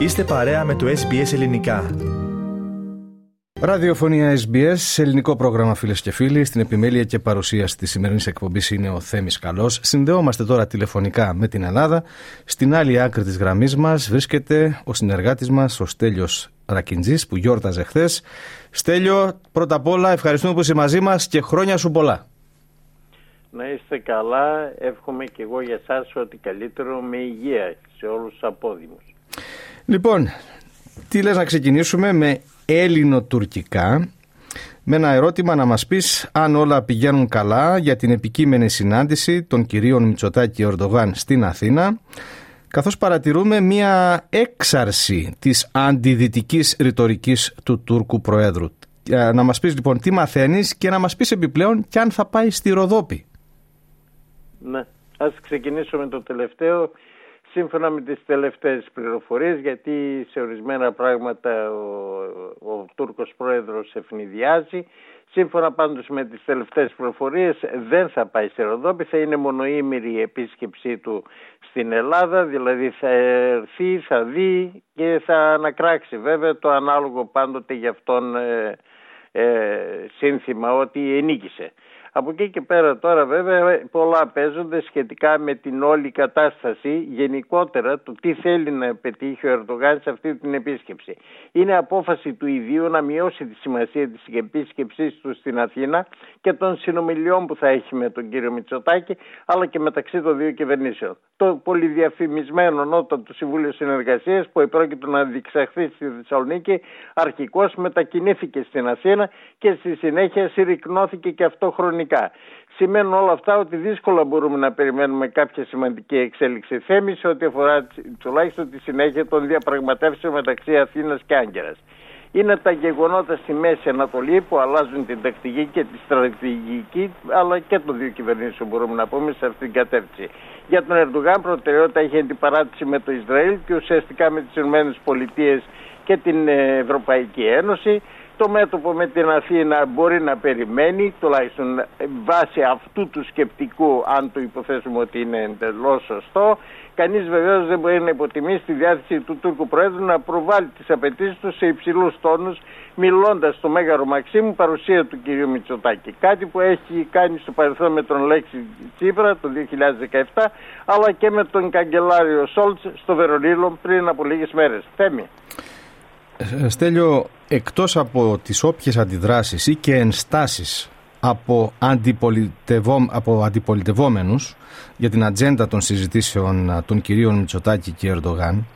Είστε παρέα με το SBS Ελληνικά. Ραδιοφωνία SBS, ελληνικό πρόγραμμα φίλες και φίλοι. Στην επιμέλεια και παρουσίαση τη σημερινή εκπομπής είναι ο Θέμης Καλός. Συνδεόμαστε τώρα τηλεφωνικά με την Ελλάδα. Στην άλλη άκρη της γραμμής μας βρίσκεται ο συνεργάτης μας, ο Στέλιος Ρακιντζής, που γιόρταζε χθες. Στέλιο, πρώτα απ' όλα ευχαριστούμε που είσαι μαζί μας και χρόνια σου πολλά. Να είστε καλά, εύχομαι και εγώ για σας ό,τι καλύτερο με υγεία σε όλους τους απόδημους. Λοιπόν, τι λες να ξεκινήσουμε με Έλληνο-τουρκικά; Με ένα ερώτημα να μας πεις αν όλα πηγαίνουν καλά για την επικείμενη συνάντηση των κυρίων Μητσοτάκη και Ορντογάν στην Αθήνα καθώς παρατηρούμε μία έξαρση της αντιδυτικής ρητορικής του Τούρκου Προέδρου. Ε, να μας πεις λοιπόν τι μαθαίνεις και να μας πεις επιπλέον και αν θα πάει στη Ροδόπη. Ναι, ας ξεκινήσω με το τελευταίο σύμφωνα με τις τελευταίες πληροφορίες γιατί σε ορισμένα πράγματα ο, ο Τούρκος πρόεδρος ευνηδιάζει σύμφωνα πάντως με τις τελευταίες πληροφορίες δεν θα πάει σε Ροδόπη θα είναι μονοήμερη η επίσκεψή του στην Ελλάδα δηλαδή θα έρθει, θα δει και θα ανακράξει βέβαια το ανάλογο πάντοτε για αυτόν ε, ε, σύνθημα ότι ενίκησε. Από εκεί και πέρα τώρα βέβαια πολλά παίζονται σχετικά με την όλη κατάσταση γενικότερα του τι θέλει να πετύχει ο Ερντογάν σε αυτή την επίσκεψη. Είναι απόφαση του ιδίου να μειώσει τη σημασία της επίσκεψής του στην Αθήνα και των συνομιλιών που θα έχει με τον κύριο Μητσοτάκη αλλά και μεταξύ των δύο κυβερνήσεων. Το πολυδιαφημισμένο νότο του Συμβούλιο Συνεργασίας που επρόκειτο να διεξαχθεί στη Θεσσαλονίκη αρχικώς μετακινήθηκε στην Αθήνα και στη συνέχεια συρρυκνώθηκε και αυτό χρονικά χρονικά. Σημαίνουν όλα αυτά ότι δύσκολα μπορούμε να περιμένουμε κάποια σημαντική εξέλιξη θέμης σε ό,τι αφορά τουλάχιστον τη συνέχεια των διαπραγματεύσεων μεταξύ Αθήνας και Άγκυρας. Είναι τα γεγονότα στη Μέση Ανατολή που αλλάζουν την τακτική και τη στρατηγική αλλά και των δύο κυβερνήσεων μπορούμε να πούμε σε αυτήν την κατεύθυνση. Για τον Ερντογάν προτεραιότητα έχει αντιπαράτηση με το Ισραήλ και ουσιαστικά με τις ΗΠΑ και την Ευρωπαϊκή Ένωση το μέτωπο με την Αθήνα μπορεί να περιμένει, τουλάχιστον βάσει αυτού του σκεπτικού, αν το υποθέσουμε ότι είναι εντελώς σωστό. Κανείς βεβαίως δεν μπορεί να υποτιμήσει τη διάθεση του Τούρκου Προέδρου να προβάλλει τις απαιτήσεις του σε υψηλούς τόνους, μιλώντας στο Μέγαρο Μαξίμου παρουσία του κ. Μητσοτάκη. Κάτι που έχει κάνει στο παρελθόν με τον Λέξη Τσίπρα το 2017, αλλά και με τον καγκελάριο Σόλτς στο Βερολίνο πριν από λίγες μέρες. Θέμη. Ε, Στέλιο, εκτός από τις όποιες αντιδράσεις ή και ενστάσεις από, αντιπολιτευό, από αντιπολιτευόμενους για την ατζέντα των συζητήσεων των κυρίων Μητσοτάκη και Ερντογάν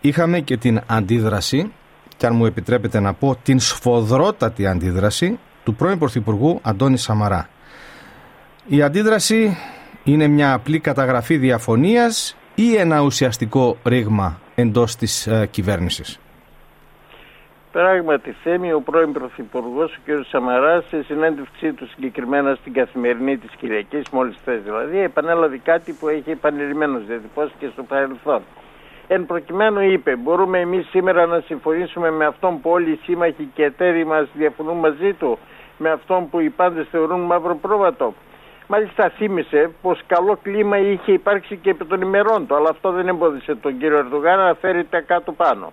είχαμε και την αντίδραση και αν μου επιτρέπετε να πω την σφοδρότατη αντίδραση του πρώην Πρωθυπουργού Αντώνη Σαμαρά. Η αντίδραση είναι μια απλή καταγραφή διαφωνίας ή ένα ουσιαστικό ρήγμα εντός της ε, κυβέρνησης; Πράγματι, θέμη ο πρώην Πρωθυπουργός, ο κ. Σαμαράς, σε συνέντευξή του συγκεκριμένα στην καθημερινή της Κυριακής, μόλις χθε δηλαδή, επανέλαβε κάτι που έχει επανειλημμένω διατυπώσει και στο παρελθόν. Εν προκειμένου είπε, μπορούμε εμείς σήμερα να συμφωνήσουμε με αυτόν που όλοι οι σύμμαχοι και εταίροι μας διαφωνούν μαζί του, με αυτόν που οι πάντες θεωρούν μαύρο πρόβατο. Μάλιστα θύμισε πως καλό κλίμα είχε υπάρξει και επί των ημερών του, αλλά αυτό δεν εμπόδισε τον κύριο Ερντογάν να φέρει τα κάτω πάνω.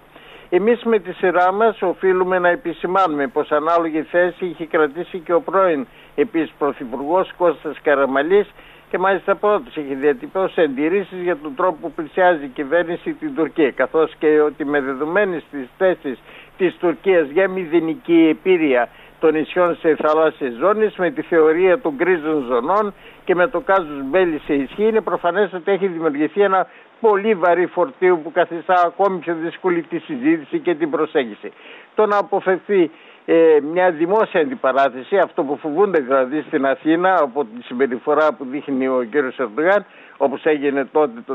Εμείς με τη σειρά μας οφείλουμε να επισημάνουμε πως ανάλογη θέση είχε κρατήσει και ο πρώην επίσης Πρωθυπουργός Κώστας Καραμαλής και μάλιστα πρώτος είχε διατυπώσει εντηρήσεις για τον τρόπο που πλησιάζει η κυβέρνηση την Τουρκία καθώς και ότι με δεδομένες τις θέσεις της Τουρκίας για μηδενική επίρρεια των νησιών σε θαλάσσιες ζώνες με τη θεωρία των γκρίζων ζωνών και με το κάζους μπέλης σε ισχύ είναι προφανές ότι έχει δημιουργηθεί ένα πολύ βαρύ φορτίο που καθιστά ακόμη πιο δύσκολη τη συζήτηση και την προσέγγιση. Το να αποφευθεί ε, μια δημόσια αντιπαράθεση, αυτό που φοβούνται δηλαδή στην Αθήνα από τη συμπεριφορά που δείχνει ο κ. Ερντογάν, όπως έγινε τότε το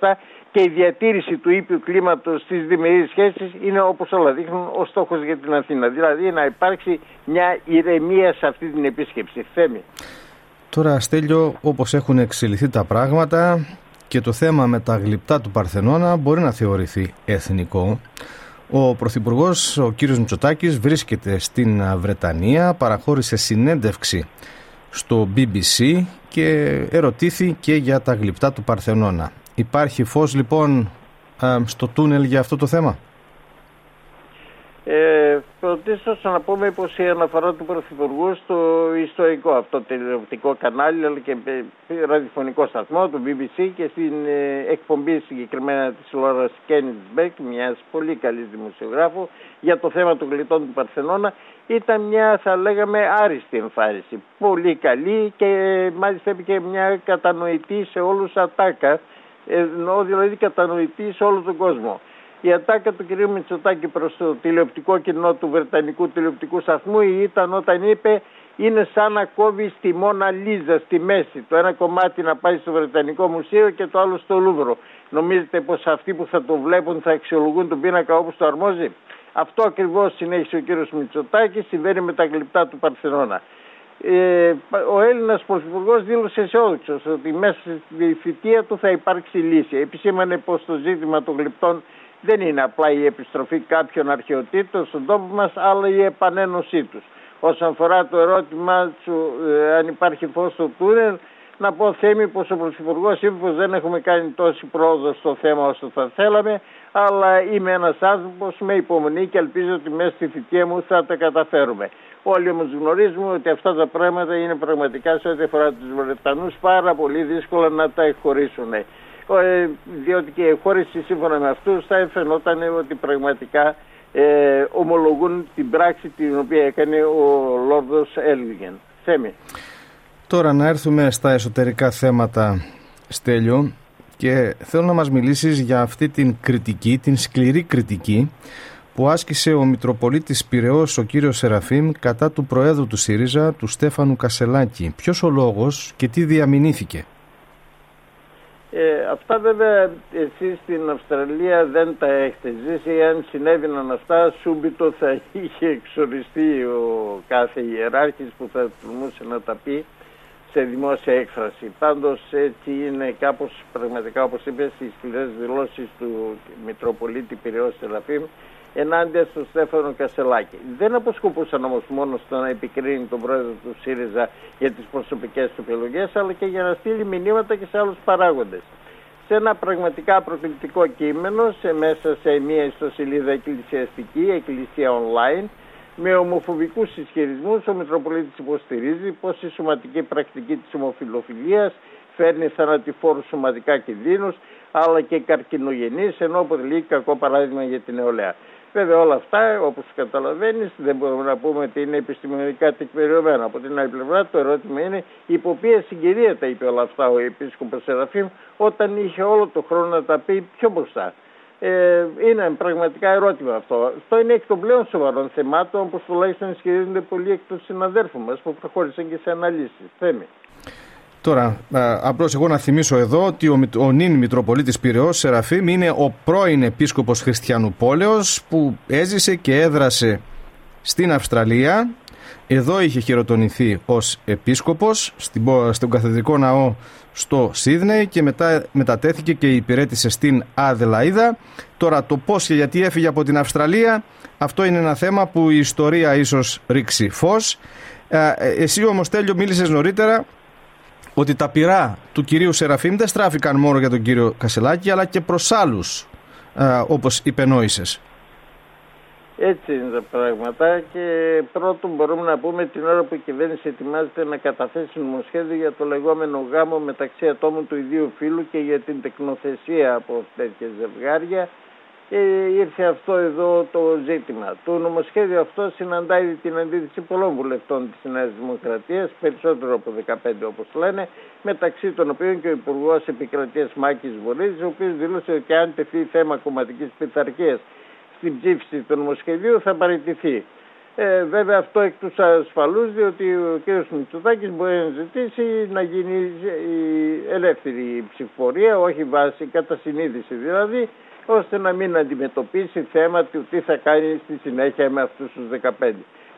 2017 και η διατήρηση του ήπιου κλίματος στις διμερείς σχέσεις είναι όπως όλα δείχνουν ο στόχος για την Αθήνα. Δηλαδή να υπάρξει μια ηρεμία σε αυτή την επίσκεψη. Θέμη. Τώρα Στέλιο όπως έχουν εξελιχθεί τα πράγματα και το θέμα με τα γλυπτά του Παρθενώνα μπορεί να θεωρηθεί εθνικό. Ο Πρωθυπουργός, ο κύριος Μητσοτάκης, βρίσκεται στην Βρετανία, παραχώρησε συνέντευξη στο BBC και ερωτήθη και για τα γλυπτά του Παρθενώνα. Υπάρχει φως λοιπόν στο τούνελ για αυτό το θέμα; Ε, πρωτίστως να πούμε πως η αναφορά του Πρωθυπουργού στο ιστορικό αυτό τηλεοπτικό κανάλι αλλά και ραδιοφωνικό σταθμό του BBC και στην ε, εκπομπή συγκεκριμένα της Λόρας Κέννιτ Μπέκ μιας πολύ καλής δημοσιογράφου για το θέμα των γλιτών του Παρθενώνα ήταν μια θα λέγαμε άριστη εμφάνιση. Πολύ καλή και μάλιστα και μια κατανοητή σε όλους ατάκα ενώ δηλαδή κατανοητή σε όλο τον κόσμο η ατάκα του κ. Μητσοτάκη προς το τηλεοπτικό κοινό του Βρετανικού τηλεοπτικού σταθμού ήταν όταν είπε είναι σαν να κόβει τη Μόνα Λίζα στη μέση. Το ένα κομμάτι να πάει στο Βρετανικό Μουσείο και το άλλο στο Λούβρο. Νομίζετε πως αυτοί που θα το βλέπουν θα αξιολογούν τον πίνακα όπως το αρμόζει; Αυτό ακριβώς συνέχισε ο κύριος Μητσοτάκης, συμβαίνει με τα γλυπτά του Παρθενώνα. Ε, ο Έλληνας Πρωθυπουργός δήλωσε αισιόδοξο ότι μέσα στη θητεία του θα υπάρξει λύση. Επισήμανε πως το ζήτημα των γλυπτών δεν είναι απλά η επιστροφή κάποιων αρχαιοτήτων στον τόπο μας, αλλά η επανένωσή τους. Όσον αφορά το ερώτημα σου ε, αν υπάρχει φως στο τούνελ, να πω Θέμη πως ο Πρωθυπουργός είπε πως δεν έχουμε κάνει τόση πρόοδο στο θέμα όσο θα θέλαμε, αλλά είμαι ένας άνθρωπος με υπομονή και ελπίζω ότι μέσα στη θητεία μου θα τα καταφέρουμε. Όλοι όμως γνωρίζουμε ότι αυτά τα πράγματα είναι πραγματικά σε ό,τι αφορά τους Βρετανούς πάρα πολύ δύσκολα να τα εκχωρήσουν. Ε, διότι και η χώρηση σύμφωνα με αυτούς θα φαινόταν ότι πραγματικά ε, ομολογούν την πράξη την οποία έκανε ο Λόρδος Έλβιγεν. Θέμη. Τώρα να έρθουμε στα εσωτερικά θέματα, Στέλιο, και θέλω να μας μιλήσεις για αυτή την κριτική, την σκληρή κριτική που άσκησε ο Μητροπολίτης Πυραιός ο κύριος Σεραφείμ κατά του Προέδρου του ΣΥΡΙΖΑ, του Στέφανου Κασελάκη. Ποιος ο λόγος και τι διαμηνήθηκε. Ε, αυτά βέβαια εσείς στην Αυστραλία δεν τα έχετε ζήσει. Αν συνέβαιναν αυτά, σούμπιτο θα είχε εξοριστεί ο κάθε ιεράρχης που θα τολμούσε να τα πει σε δημόσια έκφραση. Πάντως έτσι είναι κάπως πραγματικά όπως είπε στις σκληρές δηλώσεις του Μητροπολίτη Πυραιός Σελαφήμ ενάντια στον Στέφανο Κασελάκη. Δεν αποσκοπούσαν όμως μόνο στο να επικρίνει τον πρόεδρο του ΣΥΡΙΖΑ για τις προσωπικές του επιλογές, αλλά και για να στείλει μηνύματα και σε άλλους παράγοντες. Σε ένα πραγματικά προκλητικό κείμενο, σε μέσα σε μια ιστοσελίδα εκκλησιαστική, εκκλησία online, με ομοφοβικούς ισχυρισμούς, ο Μητροπολίτης υποστηρίζει πως η σωματική πρακτική της ομοφιλοφιλίας φέρνει θανατηφόρους σωματικά κινδύνους, αλλά και καρκινογενείς, ενώ αποτελεί κακό παράδειγμα για την νεολαία. Βέβαια όλα αυτά όπως καταλαβαίνεις δεν μπορούμε να πούμε ότι είναι επιστημονικά τεκμηριωμένα. Από την άλλη πλευρά το ερώτημα είναι υπό ποια συγκυρία τα είπε όλα αυτά ο Επίσκοπος Σεραφείμ όταν είχε όλο το χρόνο να τα πει πιο μπροστά. Ε, είναι πραγματικά ερώτημα αυτό. Αυτό είναι εκ των πλέον σοβαρών θεμάτων όπως τουλάχιστον ισχυρίζονται πολλοί εκ των συναδέρφων μας που προχώρησαν και σε αναλύσεις. Θέμη. Τώρα, απλώς εγώ να θυμίσω εδώ ότι ο, ο νυν Μητροπολίτης Πυραιός Σεραφείμ είναι ο πρώην επίσκοπος Χριστιανού Πόλεως που έζησε και έδρασε στην Αυστραλία. Εδώ είχε χειροτονηθεί ως επίσκοπος στον καθεδρικό ναό στο Σίδνεϊ και μετά μετατέθηκε και υπηρέτησε στην Αδελαίδα. Τώρα το πώς και γιατί έφυγε από την Αυστραλία αυτό είναι ένα θέμα που η ιστορία ίσως ρίξει φως. Ε, εσύ όμως Τέλειο μίλησες νωρίτερα ότι τα πειρά του κυρίου Σεραφείμ δεν στράφηκαν μόνο για τον κύριο Κασελάκη αλλά και προς άλλους ε, όπως υπενόησες. Έτσι είναι τα πράγματα και πρώτον μπορούμε να πούμε την ώρα που η κυβέρνηση ετοιμάζεται να καταθέσει νομοσχέδιο για το λεγόμενο γάμο μεταξύ ατόμων του ιδίου φύλου και για την τεκνοθεσία από τέτοια ζευγάρια και ήρθε αυτό εδώ το ζήτημα. Το νομοσχέδιο αυτό συναντάει την αντίθεση πολλών βουλευτών της Νέας Δημοκρατίας, περισσότερο από 15 όπως λένε, μεταξύ των οποίων και ο Υπουργός Επικρατείας Μάκης Βορύδης, ο οποίος δήλωσε ότι αν τεθεί θέμα κομματικής πειθαρχίας στην ψήφιση του νομοσχεδίου θα παραιτηθεί. Ε, βέβαια αυτό εκ τους ασφαλούς διότι ο κ. Μητσοτάκης μπορεί να ζητήσει να γίνει η ελεύθερη ψηφορία, όχι βάση κατά συνείδηση δηλαδή, ώστε να μην αντιμετωπίσει θέμα του τι θα κάνει στη συνέχεια με αυτούς τους 15.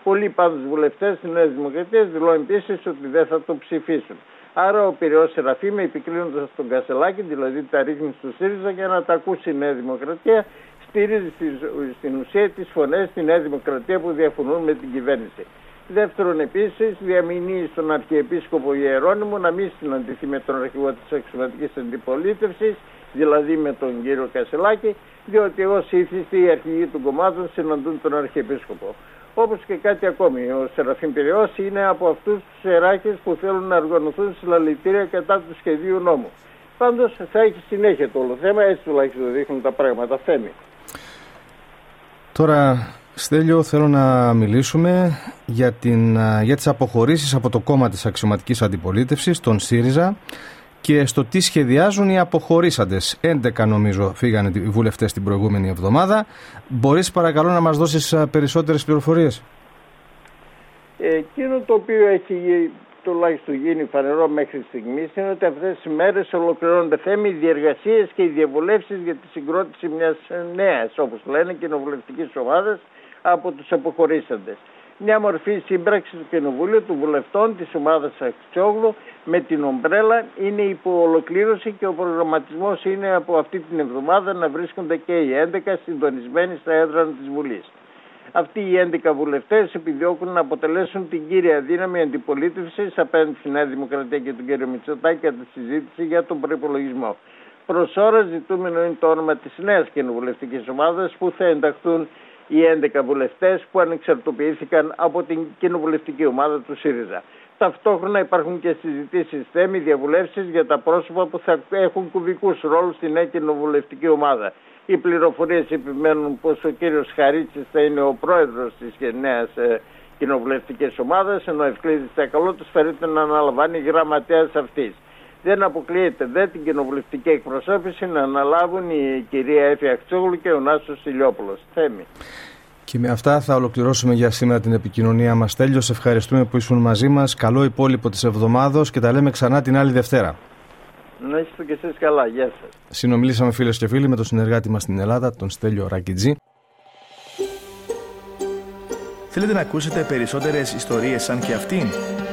Πολλοί πάντως βουλευτές της Νέας Δημοκρατίας δηλώνουν επίσης ότι δεν θα το ψηφίσουν. Άρα ο Πυραιός με επικρίνοντας τον Κασελάκη, δηλαδή τα ρίχνει στο ΣΥΡΙΖΑ για να τα ακούσει η Νέα Δημοκρατία, στηρίζει στην ουσία τις φωνές στη Νέα Δημοκρατία που διαφωνούν με την κυβέρνηση. Δεύτερον, επίσης, διαμηνύει στον Αρχιεπίσκοπο Ιερώνυμο να μην συναντηθεί με τον αρχηγό της αξιωματική αντιπολίτευσης, δηλαδή με τον κύριο Κασελάκη, διότι ω ήθιστη οι αρχηγοί των κομμάτων συναντούν τον Αρχιεπίσκοπο. Όπως και κάτι ακόμη, ο Σεραφείμ Πυραιός είναι από αυτούς τους ιεράρχες που θέλουν να οργανωθούν συλλαλητήρια κατά του σχεδίου νόμου. Πάντως θα έχει συνέχεια το όλο θέμα, έτσι τουλάχιστον δείχνουν τα πράγματα. Θέμη. Τώρα, Στέλιο, θέλω να μιλήσουμε για, την, για τις αποχωρήσεις από το κόμμα της αξιωματικής αντιπολίτευσης, τον ΣΥΡΙΖΑ, και στο τι σχεδιάζουν οι αποχωρήσαντες. 11 νομίζω φύγανε οι βουλευτές την προηγούμενη εβδομάδα. Μπορείς παρακαλώ να μας δώσεις περισσότερες πληροφορίες; Ε, εκείνο το οποίο έχει τουλάχιστον γίνει φανερό μέχρι στιγμής είναι ότι αυτές τις μέρες ολοκληρώνονται θέμη οι διεργασίες και οι διαβουλεύσεις για τη συγκρότηση μιας νέας, όπως λένε, κοινοβουλευτικής ομάδας από τους αποχωρήσαντες. Μια μορφή σύμπραξης του Κοινοβουλίου των βουλευτών της ομάδας Αξιόγλου με την ομπρέλα είναι υπό ολοκλήρωση και ο προγραμματισμός είναι από αυτή την εβδομάδα να βρίσκονται και οι 11 συντονισμένοι στα έδρανα της Βουλής. Αυτοί οι 11 βουλευτές επιδιώκουν να αποτελέσουν την κύρια δύναμη αντιπολίτευσης απέναντι στη Νέα Δημοκρατία και τον κύριο Μητσοτάκη για τη συζήτηση για τον προπολογισμό. Προς ώρα ζητούμενο είναι το όνομα της νέας κοινοβουλευτικής ομάδας που θα ενταχθούν οι 11 βουλευτές που ανεξαρτοποιήθηκαν από την κοινοβουλευτική ομάδα του ΣΥΡΙΖΑ. Ταυτόχρονα υπάρχουν και συζητήσεις θέμη διαβουλεύσεις για τα πρόσωπα που θα έχουν κουβικού ρόλους στη νέα κοινοβουλευτική ομάδα. Οι πληροφορίες επιμένουν πως ο κύριος Χαρίτσης θα είναι ο πρόεδρος της νέας ε, κοινοβουλευτικής ομάδας, ενώ ο Ευκλήδης Τσακαλώτος φέρεται να αναλαμβάνει γραμματέας αυτής. Δεν αποκλείεται δε την κοινοβουλευτική εκπροσώπηση να αναλάβουν η κυρία Έφη Αξόγλου και ο Νάσος Ηλιόπουλος. Θέμη. Και με αυτά θα ολοκληρώσουμε για σήμερα την επικοινωνία μας. Τέλειος, σε ευχαριστούμε που ήσουν μαζί μας. Καλό υπόλοιπο της εβδομάδος και τα λέμε ξανά την άλλη Δευτέρα. Να είστε και εσείς καλά. Γεια σας. Συνομιλήσαμε φίλες και φίλοι με τον συνεργάτη μας στην Ελλάδα, τον Στέλιο Ρακιτζή. Θέλετε να ακούσετε περισσότερες ιστορίες σαν και αυτήν;